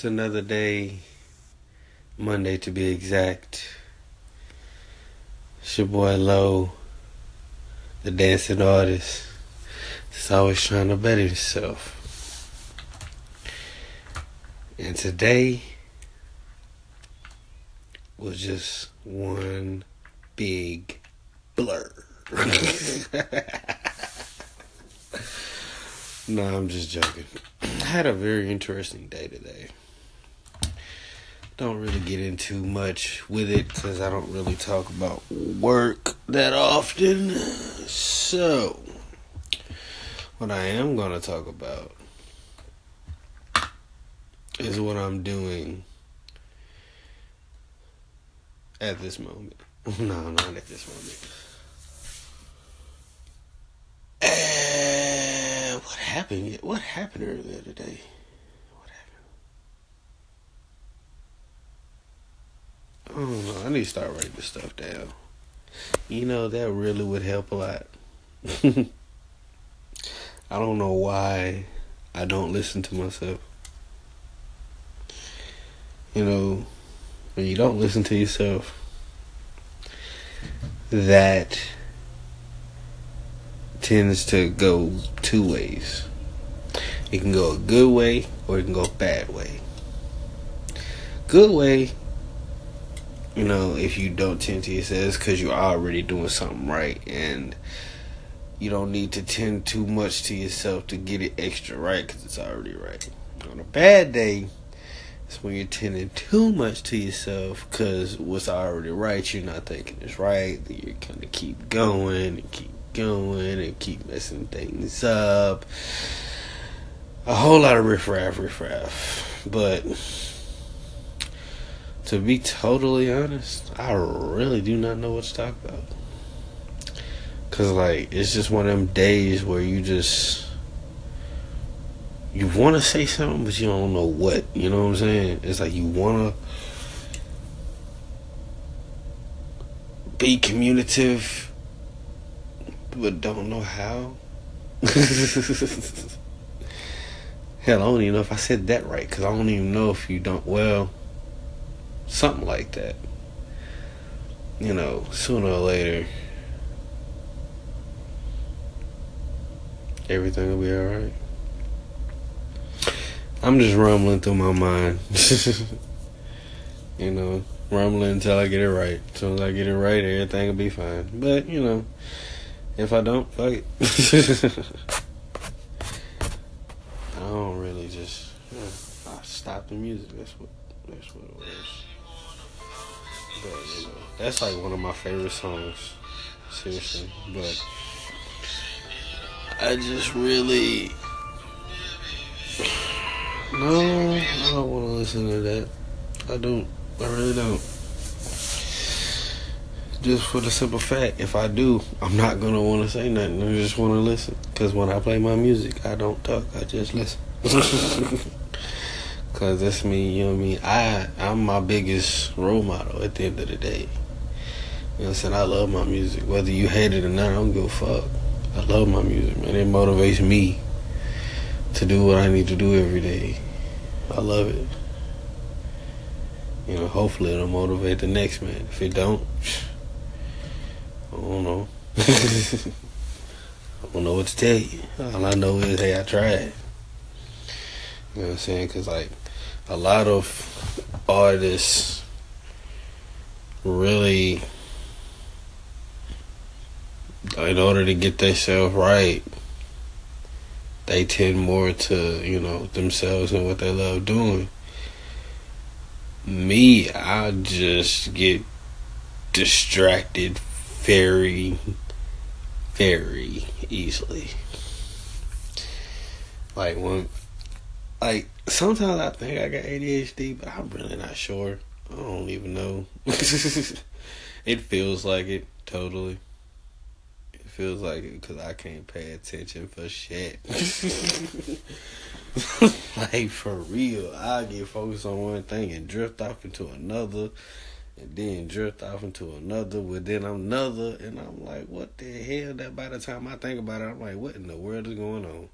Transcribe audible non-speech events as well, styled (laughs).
It's another day, Monday to be exact. It's your boy Low, the dancing artist. It's always trying to better himself. And today was just one big blur. (laughs) no, I'm just joking. (clears throat) I had a very interesting day today. Don't really get into much with it because I don't really talk about work that often. So, what I am going to talk about is what I'm doing at this moment. (laughs) No, not at this moment. What happened? What happened earlier today? What happened? I don't know. I need to start writing this stuff down. You know, that really would help a lot. (laughs) I don't know why I don't listen to myself. You know, when you don't listen to yourself, that tends to go two ways. It can go a good way or it can go a bad way. Good way, you know, if you don't tend to yourself, because you're already doing something right and you don't need to tend too much to yourself to get it extra right because it's already right. On a bad day, it's when you're tending too much to yourself because what's already right, you're not thinking it's right. You're gonna keep going and keep going and keep messing things up. A whole lot of riffraff, riffraff. But to be totally honest, I really do not know what to talk about. Cause like it's just one of them days where you just you want to say something, but you don't know what. You know what I'm saying? It's like you want to be communicative, but don't know how. (laughs) Hell, I don't even know if I said that right because I don't even know if you don't. Well, something like that. You know, sooner or later, everything will be alright. I'm just rumbling through my mind. (laughs) you know, rumbling until I get it right. As soon as I get it right, everything will be fine. But, you know, if I don't, fuck it. (laughs) I don't really just I stop the music. That's what that's what it was. You know, that's like one of my favorite songs. Seriously. But I just really (sighs) no, I don't want to listen to that. I don't. I really don't. Just for the simple fact, if I do, I'm not gonna want to say nothing. I just want to listen. Cause when I play my music, I don't talk. I just listen. (laughs) Cause that's me. You know what I mean? I I'm my biggest role model at the end of the day. You know what I'm saying? I love my music. Whether you hate it or not, I don't give a fuck. I love my music, man. It motivates me to do what I need to do every day. I love it. You know, hopefully it'll motivate the next man. If it don't, I don't know. (laughs) I don't know what to tell you. All I know is, hey, I tried. You know what I'm saying? Because, like, a lot of artists really, in order to get themselves right, they tend more to, you know, themselves and what they love doing. Me, I just get distracted very, very easily. Like when, like sometimes I think I got ADHD, but I'm really not sure. I don't even know. (laughs) it feels like it totally It feels like it because I can't pay attention for shit. (laughs) like for real, I get focused on one thing and drift off into another, and then drift off into another. But then another, and I'm like, what the hell? That by the time I think about it, I'm like, what in the world is going on?